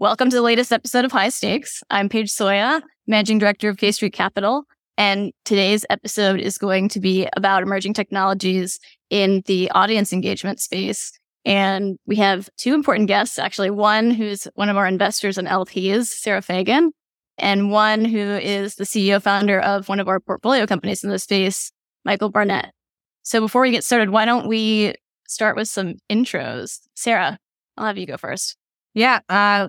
Welcome to the latest episode of High Stakes. I'm Paige Soya, Managing Director of K Street Capital. And today's episode is going to be about emerging technologies in the audience engagement space. And we have two important guests, actually, one who's one of our investors and LPs, Sara Fagen, and one who is the CEO founder of one of our portfolio companies in the space, Michael Barnett. So before we get started, why don't we start with some intros? Sara, I'll have you go first. Yeah. Uh,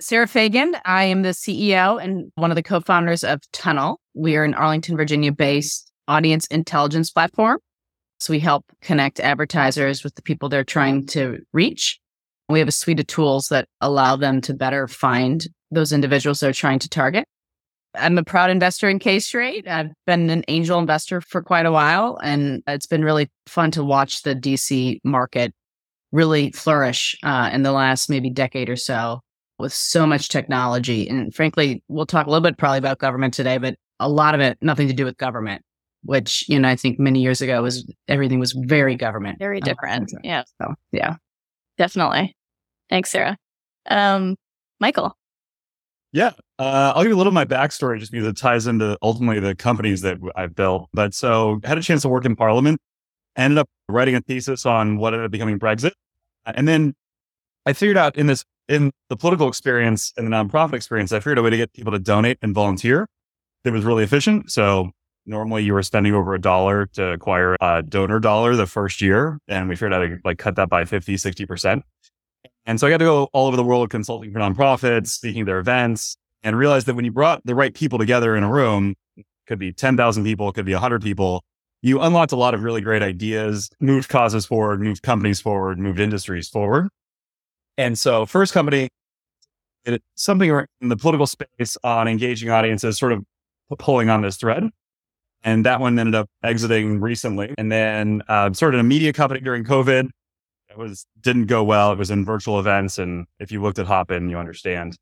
Sara Fagen. I am the CEO and one of the co founders of Tunnl. We are an Arlington, Virginia based audience intelligence platform. So we help connect advertisers with the people they're trying to reach. We have a suite of tools that allow them to better find those individuals they're trying to target. I'm a proud investor in K Street. I've been an angel investor for quite a while, and it's been really fun to watch the DC market really flourish uh, in the last maybe decade or so with so much technology. And frankly, we'll talk a little bit probably about government today, but a lot of it nothing to do with government, which, you know, I think many years ago was everything was very government. Very different. Uh, yeah. So, yeah. Definitely. Thanks, Sara. Um, Michael. Yeah. Uh, I'll give you a little of my backstory just because it ties into ultimately the companies that I've built. But so I had a chance to work in parliament, ended up writing a thesis on what ended up becoming Brexit. And then I figured out in this in the political experience and the nonprofit experience, I figured a way to get people to donate and volunteer that was really efficient. So normally you were spending over a dollar to acquire a donor dollar the first year. And we figured out to like cut that by 50, 60%. And so I got to go all over the world consulting for nonprofits, speaking their events, and realized that when you brought the right people together in a room, could be 10,000 people, could be 100 people, you unlocked a lot of really great ideas, moved causes forward, moved companies forward, moved industries forward. And so, first company, it, something in the political space on engaging audiences, sort of pulling on this thread. And that one ended up exiting recently. And then uh, started a media company during COVID. It was didn't go well. It was in virtual events, and if you looked at Hopin, you understand.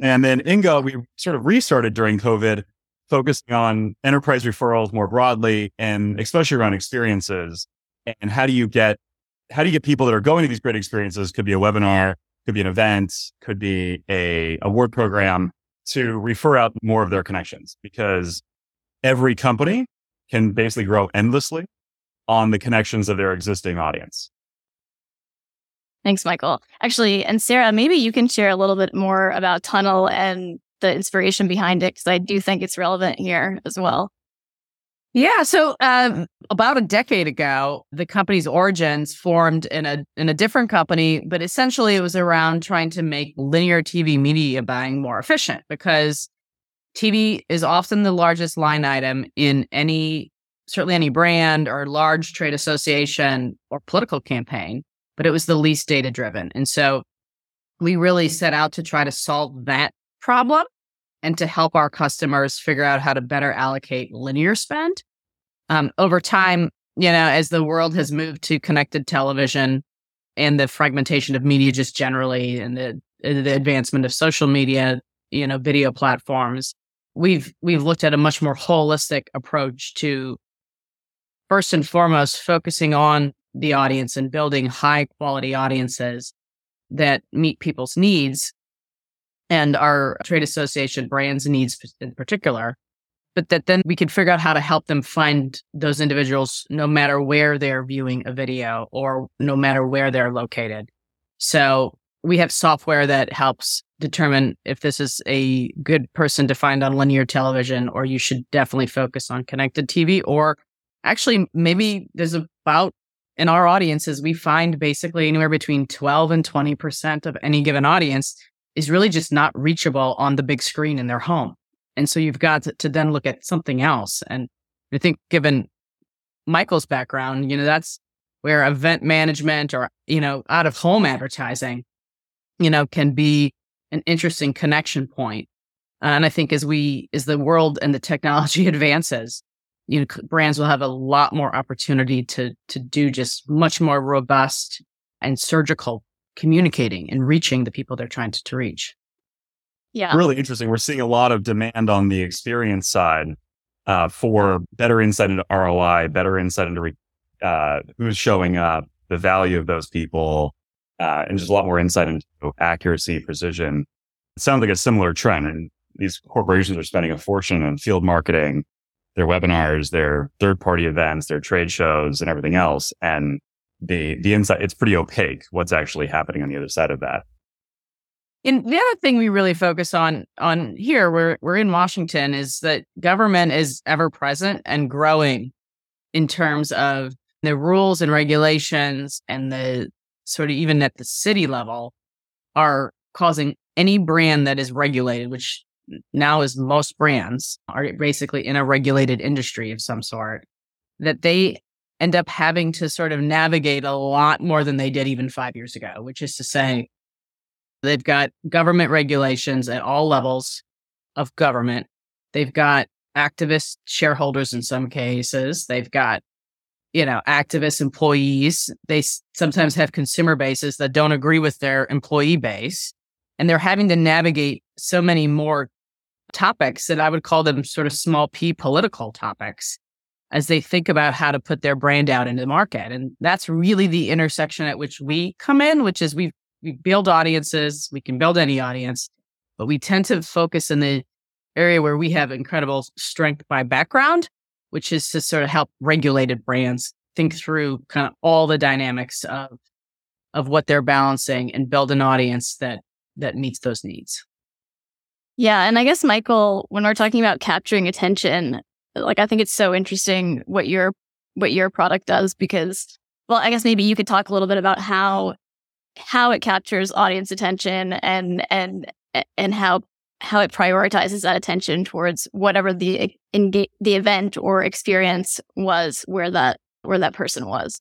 And then InGo, we sort of restarted during COVID, focusing on enterprise referrals more broadly, and especially around experiences. And how do you get how do you get people that are going to these great experiences? Could be a webinar, could be an event, could be a award program to refer out more of their connections because every company can basically grow endlessly on the connections of their existing audience. Thanks, Michael. Actually, and Sara, maybe you can share a little bit more about Tunnl and the inspiration behind it because I do think it's relevant here as well. Yeah. So uh, about a decade ago, the company's origins formed in a in a different company, but essentially it was around trying to make linear TV media buying more efficient because TV is often the largest line item in any certainly any brand or large trade association or political campaign, but it was the least data driven. And so we really set out to try to solve that problem and to help our customers figure out how to better allocate linear spend. Um, over time, you know, as the world has moved to connected television and the fragmentation of media just generally and the, the advancement of social media, you know, video platforms, we've we've looked at a much more holistic approach to first and foremost focusing on the audience and building high quality audiences that meet people's needs and our trade association brands needs in particular, but that then we could figure out how to help them find those individuals no matter where they're viewing a video or no matter where they're located. So we have software that helps determine if this is a good person to find on linear television or you should definitely focus on connected TV or actually maybe there's about in our audiences we find basically anywhere between 12 and 20% of any given audience is really just not reachable on the big screen in their home. And so you've got to, then look at something else. And I think given Michael's background, you know, that's where event management or, you know, out of home advertising, you know, can be an interesting connection point. And I think as we, as the world and the technology advances, you know, brands will have a lot more opportunity to, to do just much more robust and surgical communicating and reaching the people they're trying to, to reach. Yeah. Really interesting. We're seeing a lot of demand on the experience side uh, for better insight into ROI, better insight into re- uh, who's showing up, the value of those people, uh, and just a lot more insight into accuracy, precision. It sounds like a similar trend. And these corporations are spending a fortune on field marketing, their webinars, their third party events, their trade shows and everything else. And the, the insight, it's pretty opaque what's actually happening on the other side of that. And the other thing we really focus on on here, we're we're in Washington, is that government is ever present and growing in terms of the rules and regulations and the sort of even at the city level are causing any brand that is regulated, which now is most brands are basically in a regulated industry of some sort, that they end up having to sort of navigate a lot more than they did even five years ago, which is to say, They've got government regulations at all levels of government. They've got activist shareholders in some cases. They've got, you know, activist employees. They sometimes have consumer bases that don't agree with their employee base. And they're having to navigate so many more topics that I would call them sort of small p political topics as they think about how to put their brand out into the market. And that's really the intersection at which we come in, which is we've we build audiences. We can build any audience, but we tend to focus in the area where we have incredible strength by background, which is to sort of help regulated brands think through kind of all the dynamics of of what they're balancing and build an audience that that meets those needs. Yeah, and I guess Michael, when we're talking about capturing attention, like I think it's so interesting what your what your product does because well, I guess maybe you could talk a little bit about how how it captures audience attention and and and how how it prioritizes that attention towards whatever the the event or experience was where that where that person was.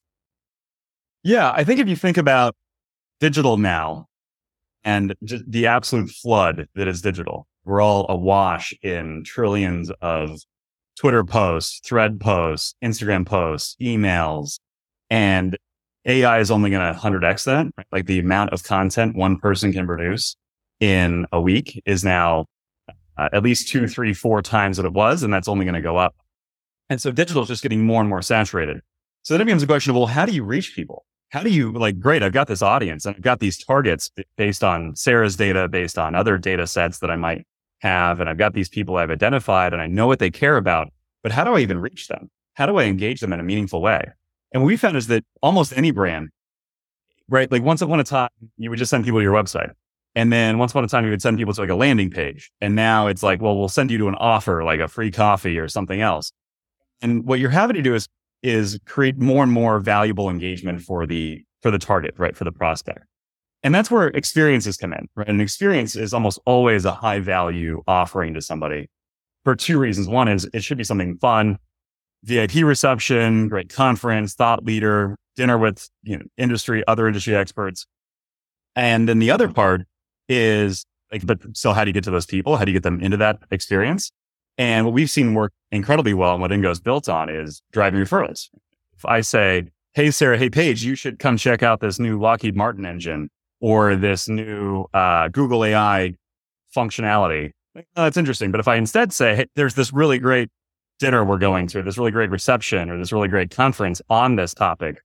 Yeah, I think if you think about digital now and the absolute flood that is digital, we're all awash in trillions of Twitter posts, thread posts, Instagram posts, emails, and AI is only going to 100x that. Right? Like the amount of content one person can produce in a week is now uh, at least two, three, four times what it was. And that's only going to go up. And so digital is just getting more and more saturated. So then it becomes a question of, well, how do you reach people? How do you like, great, I've got this audience and I've got these targets based on Sara's data, based on other data sets that I might have. And I've got these people I've identified and I know what they care about, but how do I even reach them? How do I engage them in a meaningful way? And what we found is that almost any brand, right? Like once upon a time, you would just send people to your website. And then once upon a time, you would send people to like a landing page. And now it's like, well, we'll send you to an offer, like a free coffee or something else. And what you're having to do is, is create more and more valuable engagement for the, for the target, right? For the prospect. And that's where experiences come in, right? An experience is almost always a high value offering to somebody for two reasons. One is it should be something fun, VIP reception, great conference, thought leader, dinner with you know, industry, other industry experts. And then the other part is like, but so how do you get to those people? How do you get them into that experience? And what we've seen work incredibly well and what InGo is built on is driving referrals. If I say, Hey, Sara, hey, Paige, you should come check out this new Lockheed Martin engine or this new uh, Google AI functionality. Oh, that's interesting. But if I instead say, Hey, there's this really great dinner we're going to, this really great reception or this really great conference on this topic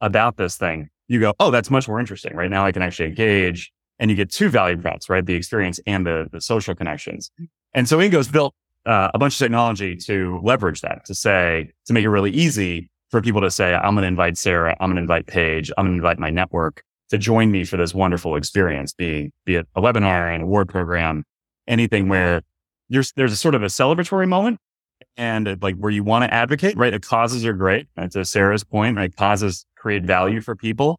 about this thing, you go, oh, that's much more interesting. Right now I can actually engage and you get two value props, right? The experience and the, the social connections. And so InGo's built uh, a bunch of technology to leverage that, to say, to make it really easy for people to say, I'm going to invite Sara, I'm going to invite Paige, I'm going to invite my network to join me for this wonderful experience, be, be it a webinar, an award program, anything where there's, there's a sort of a celebratory moment and uh, like where you want to advocate, right? The causes are great. And to Sara's point, right? Causes create value for people,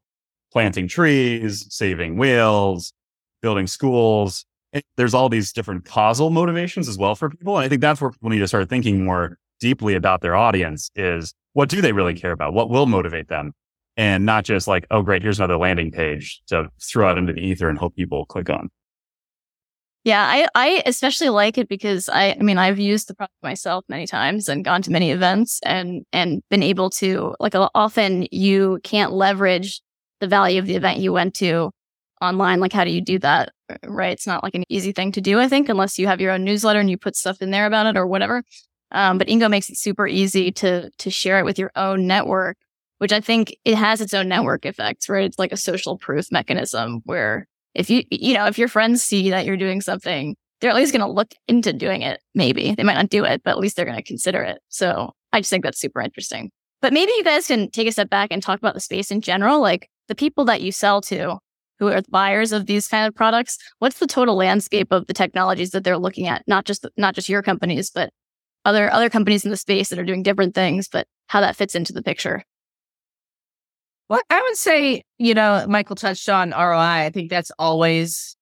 planting trees, saving whales, building schools. It, there's all these different causal motivations as well for people. And I think that's where people need to start thinking more deeply about their audience is what do they really care about? What will motivate them? And not just like, oh, great, here's another landing page to throw out into the ether and hope people click on. Yeah, I, I especially like it because I, I mean, I've used the product myself many times and gone to many events and, and been able to, like, often you can't leverage the value of the event you went to online. Like, how do you do that? Right. It's not like an easy thing to do, I think, unless you have your own newsletter and you put stuff in there about it or whatever. Um, but InGo makes it super easy to, to share it with your own network, which I think it has its own network effects, right? It's like a social proof mechanism where if you, you know, if your friends see that you're doing something, they're at least going to look into doing it. Maybe they might not do it, but at least they're going to consider it. So I just think that's super interesting. But maybe you guys can take a step back and talk about the space in general, like the people that you sell to who are buyers of these kind of products. What's the total landscape of the technologies that they're looking at? Not just, not just your companies, but other, other companies in the space that are doing different things, but how that fits into the picture. Well, I would say, you know, Michael touched on ROI. I think that's always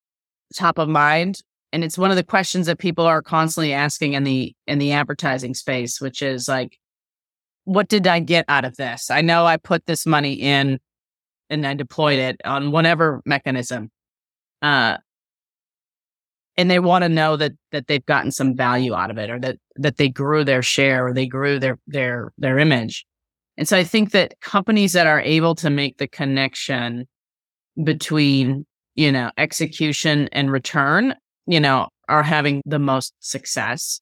top of mind. And it's one of the questions that people are constantly asking in the in the advertising space, which is like, what did I get out of this? I know I put this money in and I deployed it on whatever mechanism. Uh and they want to know that that they've gotten some value out of it or that that they grew their share or they grew their their their image. And so I think that companies that are able to make the connection between, you know, execution and return, you know, are having the most success.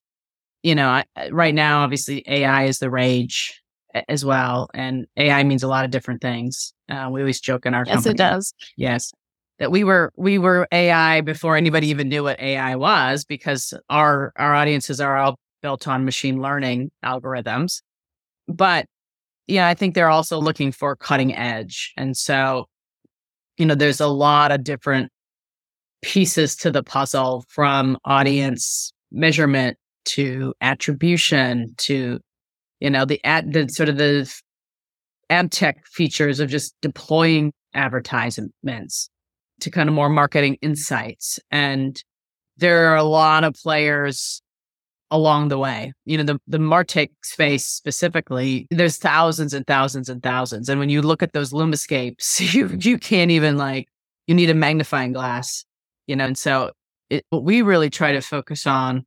You know, I, right now, obviously AI is the rage as well. And AI means a lot of different things. Uh, we always joke in our yes, company. it does. Yes. That we were we were AI before anybody even knew what AI was because our our audiences are all built on machine learning algorithms. But yeah, I think they're also looking for cutting edge. And so, you know, there's a lot of different pieces to the puzzle from audience measurement to attribution to, you know, the ad, the sort of the ad tech features of just deploying advertisements to kind of more marketing insights. And there are a lot of players along the way. You know, the, the Martech space specifically, there's thousands and thousands and thousands. And when you look at those Lumascapes, you, you can't even like, you need a magnifying glass, you know? And so it, what we really try to focus on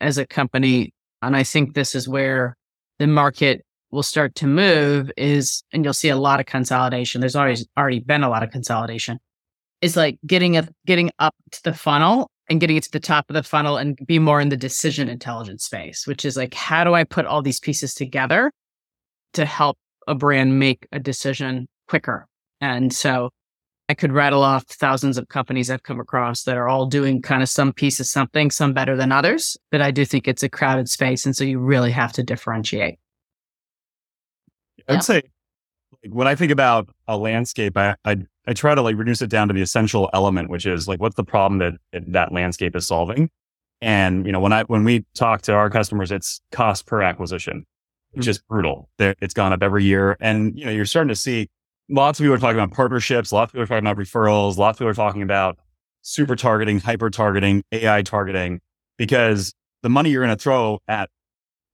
as a company, and I think this is where the market will start to move is, and you'll see a lot of consolidation. There's always already been a lot of consolidation. Is like getting a, getting up to the funnel and getting it to the top of the funnel and be more in the decision intelligence space, which is like, how do I put all these pieces together to help a brand make a decision quicker? And so I could rattle off thousands of companies I've come across that are all doing kind of some piece of something, some better than others. But I do think it's a crowded space. And so you really have to differentiate. I'd yeah. say when I think about a landscape, I, I I try to like reduce it down to the essential element, which is like, what's the problem that that landscape is solving? And, you know, when I, when we talk to our customers, it's cost per acquisition, which mm-hmm. is brutal. It's gone up every year. And, you know, you're starting to see lots of people are talking about partnerships. Lots of people are talking about referrals. Lots of people are talking about super targeting, hyper targeting, AI targeting, because the money you're going to throw at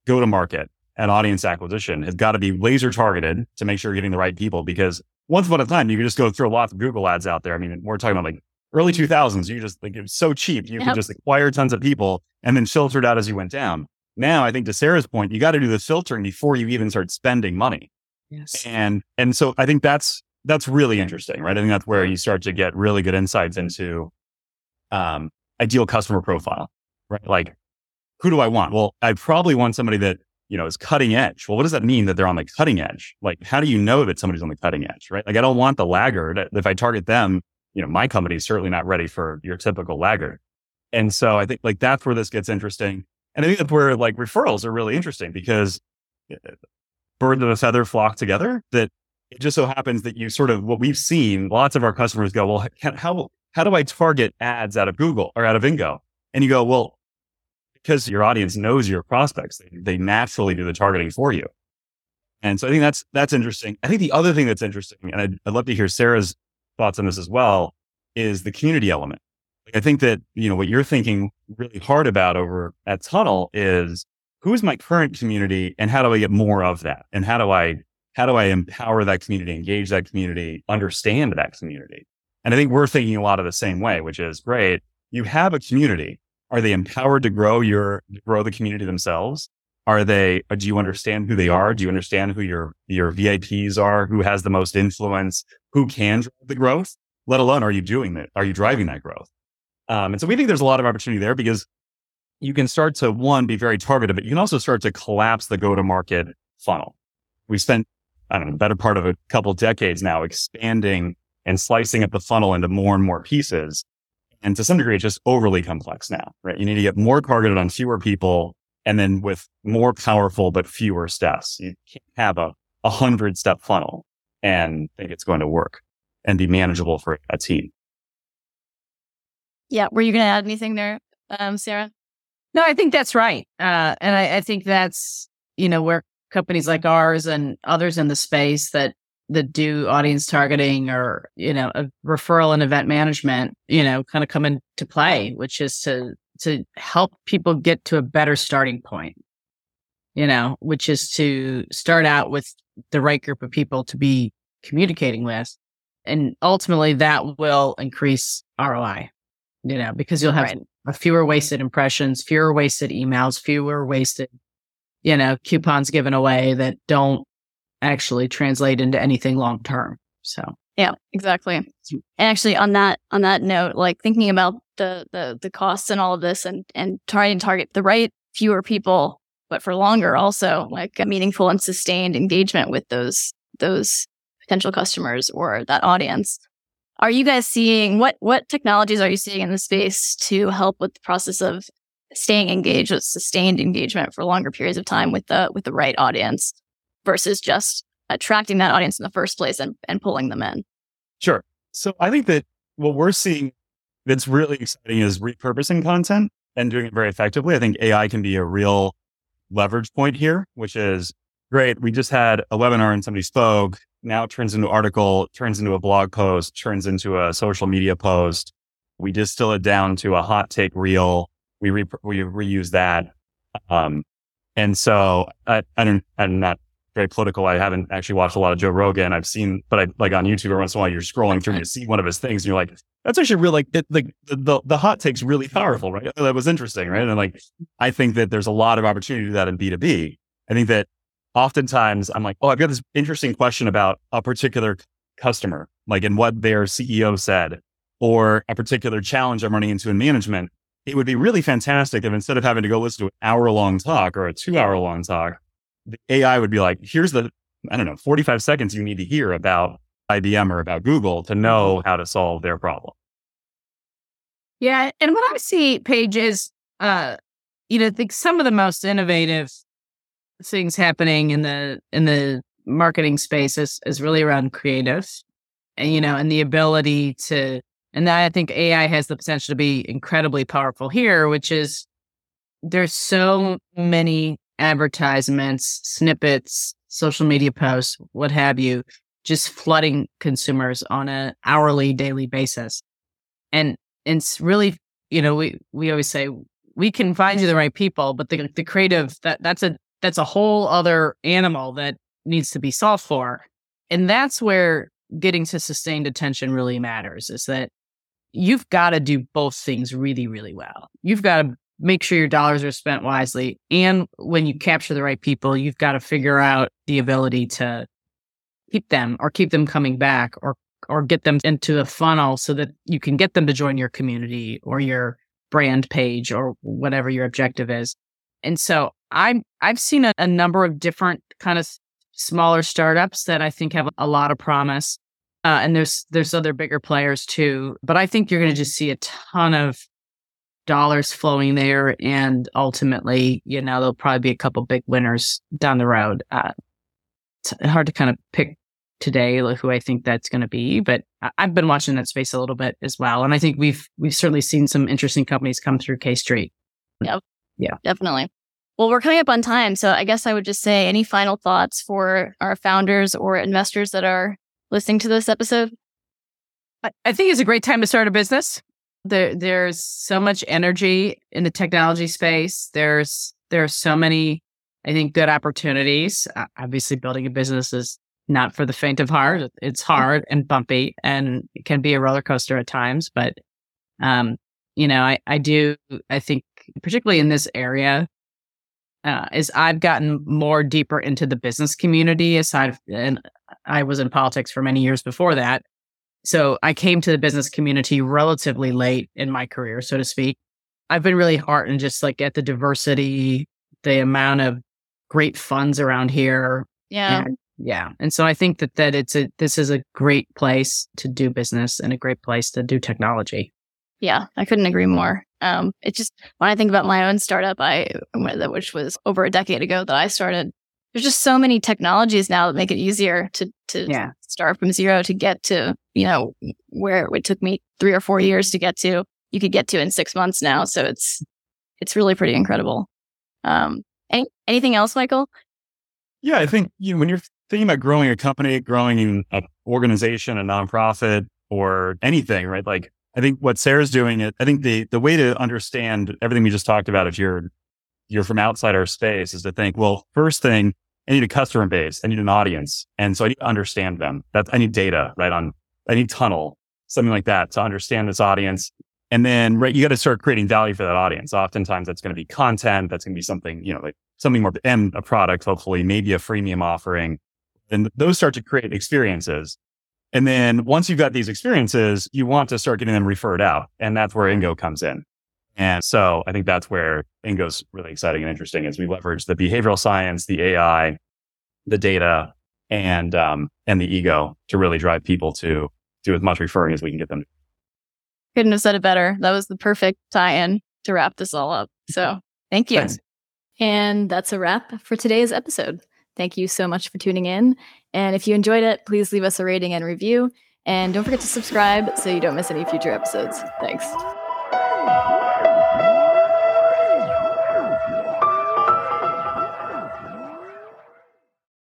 go to market and audience acquisition has got to be laser targeted to make sure you're getting the right people because once upon a time, you could just go throw lots of Google ads out there. I mean, we're talking about like early 2000s. You just like it was so cheap. You yep. could just acquire tons of people and then filter it out as you went down. Now, I think to Sara's point, you got to do the filtering before you even start spending money. Yes. And and so I think that's that's really interesting, right? I think that's where you start to get really good insights into um, ideal customer profile, right? Like, who do I want? Well, I probably want somebody that you know, is cutting edge. Well, what does that mean that they're on the cutting edge? Like, how do you know that somebody's on the cutting edge, right? Like, I don't want the laggard. If I target them, you know, my company is certainly not ready for your typical laggard. And so I think like that's where this gets interesting. And I think that's where like referrals are really interesting because eh, birds of a feather flock together that it just so happens that you sort of what we've seen lots of our customers go, well, how, how do I target ads out of Google or out of InGo? And you go, well, because your audience knows your prospects. They, they naturally do the targeting for you. And so I think that's, that's interesting. I think the other thing that's interesting, and I'd, I'd love to hear Sara's thoughts on this as well, is the community element. Like I think that, you know, what you're thinking really hard about over at Tunnl is who is my current community and how do I get more of that? And how do I, how do I empower that community, engage that community, understand that community? And I think we're thinking a lot of the same way, which is great. You have a community are they empowered to grow your, grow the community themselves? Are they, uh, do you understand who they are? Do you understand who your, your VIPs are? Who has the most influence? Who can drive the growth? Let alone, are you doing that? Are you driving that growth? Um, and so we think there's a lot of opportunity there because you can start to one, be very targeted, but you can also start to collapse the go to market funnel. We spent, I don't know, better part of a couple decades now expanding and slicing up the funnel into more and more pieces. And to some degree, it's just overly complex now, right? You need to get more targeted on fewer people and then with more powerful, but fewer steps. You can't have a, a hundred step funnel and think it's going to work and be manageable for a team. Yeah. Were you going to add anything there, um, Sara? No, I think that's right. Uh, and I, I think that's, you know, where companies like ours and others in the space that that do audience targeting or you know a referral and event management you know kind of come into play which is to to help people get to a better starting point you know which is to start out with the right group of people to be communicating with and ultimately that will increase roi you know because you'll have right. fewer wasted impressions fewer wasted emails fewer wasted you know coupons given away that don't actually translate into anything long term. So yeah, exactly. And actually on that on that note, like thinking about the the the costs and all of this and and trying to target the right fewer people, but for longer also, like a meaningful and sustained engagement with those those potential customers or that audience. Are you guys seeing what what technologies are you seeing in the space to help with the process of staying engaged with sustained engagement for longer periods of time with the with the right audience? Versus just attracting that audience in the first place and, and pulling them in. Sure. So I think that what we're seeing that's really exciting is repurposing content and doing it very effectively. I think AI can be a real leverage point here, which is great. We just had a webinar and somebody spoke. Now it turns into an article, turns into a blog post, turns into a social media post. We distill it down to a hot take reel. We re- we reuse that. Um, and so I, I don't, I'm not very political. I haven't actually watched a lot of Joe Rogan. I've seen, but I like on YouTube every once in a while you're scrolling through and you see one of his things and you're like, that's actually real. like the, the, the, the hot take's really powerful, right? That was interesting, right? And like, I think that there's a lot of opportunity to do that in B2B. I think that oftentimes I'm like, oh, I've got this interesting question about a particular customer, like in what their CEO said, or a particular challenge I'm running into in management. It would be really fantastic if instead of having to go listen to an hour long talk or a two hour long talk, the AI would be like, here's the, I don't know, 45 seconds you need to hear about IBM or about Google to know mm-hmm. how to solve their problem. Yeah. And what I see, Paige, is, uh, you know, I think some of the most innovative things happening in the, in the marketing space is, is really around creative and, you know, and the ability to, and I think AI has the potential to be incredibly powerful here, which is there's so many advertisements, snippets, social media posts, what have you, just flooding consumers on an hourly, daily basis. And it's really, you know, we, we always say we can find you the right people, but the, the creative, that, that's a, that's a whole other animal that needs to be solved for. And that's where getting to sustained attention really matters is that you've got to do both things really, really well. You've got to make sure your dollars are spent wisely. And when you capture the right people, you've got to figure out the ability to keep them or keep them coming back or or get them into a funnel so that you can get them to join your community or your brand page or whatever your objective is. And so I'm I've seen a, a number of different kind of smaller startups that I think have a lot of promise. Uh, and there's there's other bigger players too, but I think you're going to just see a ton of dollars flowing there. And ultimately, you know, there'll probably be a couple big winners down the road. Uh, it's hard to kind of pick today who I think that's going to be, but I've been watching that space a little bit as well. And I think we've, we've certainly seen some interesting companies come through K Street. Yep. Yeah. Definitely. Well, we're coming up on time. So I guess I would just say any final thoughts for our founders or investors that are listening to this episode? I think it's a great time to start a business there there's so much energy in the technology space. There's there are so many, I think, good opportunities. Uh, obviously, building a business is not for the faint of heart. It's hard and bumpy, and it can be a roller coaster at times. But, um, you know, I I do I think particularly in this area. Uh, is I've gotten more deeper into the business community aside, and I was in politics for many years before that. So I came to the business community relatively late in my career, so to speak. I've been really heartened just like at the diversity, the amount of great funds around here. Yeah. And Yeah. And so I think that that it's a this is a great place to do business and a great place to do technology. Yeah, I couldn't agree more. Um, it's just when I think about my own startup, I which was over a decade ago that I started. There's just so many technologies now that make it easier to to Yeah. start from zero to get to you know where it took me three or four years to get to. You could get to in six months now, so it's it's really pretty incredible. Um, any, anything else, Michael? Yeah, I think you know, when you're thinking about growing a company, growing an organization, a nonprofit, or anything, right? Like I think what Sara's doing, it I think the the way to understand everything we just talked about, if you're you're from outside our space, is to think, well, first thing, I need a customer base, I need an audience, and so I need to understand them. That's I need data, right? On I need Tunnl, something like that, to understand this audience. And then, right, you got to start creating value for that audience. Oftentimes, that's going to be content. That's going to be something, you know, like something more and a product, hopefully, maybe a freemium offering. And those start to create experiences. And then once you've got these experiences, you want to start getting them referred out. And that's where InGo comes in. And so I think that's where InGo's really exciting and interesting is we leverage the behavioral science, the AI, the data, and um, and the ego to really drive people to do as much referring as we can get them. Couldn't have said it better. That was the perfect tie-in to wrap this all up. So thank you. Thanks. And that's a wrap for today's episode. Thank you so much for tuning in. And if you enjoyed it, please leave us a rating and review. And don't forget to subscribe so you don't miss any future episodes. Thanks.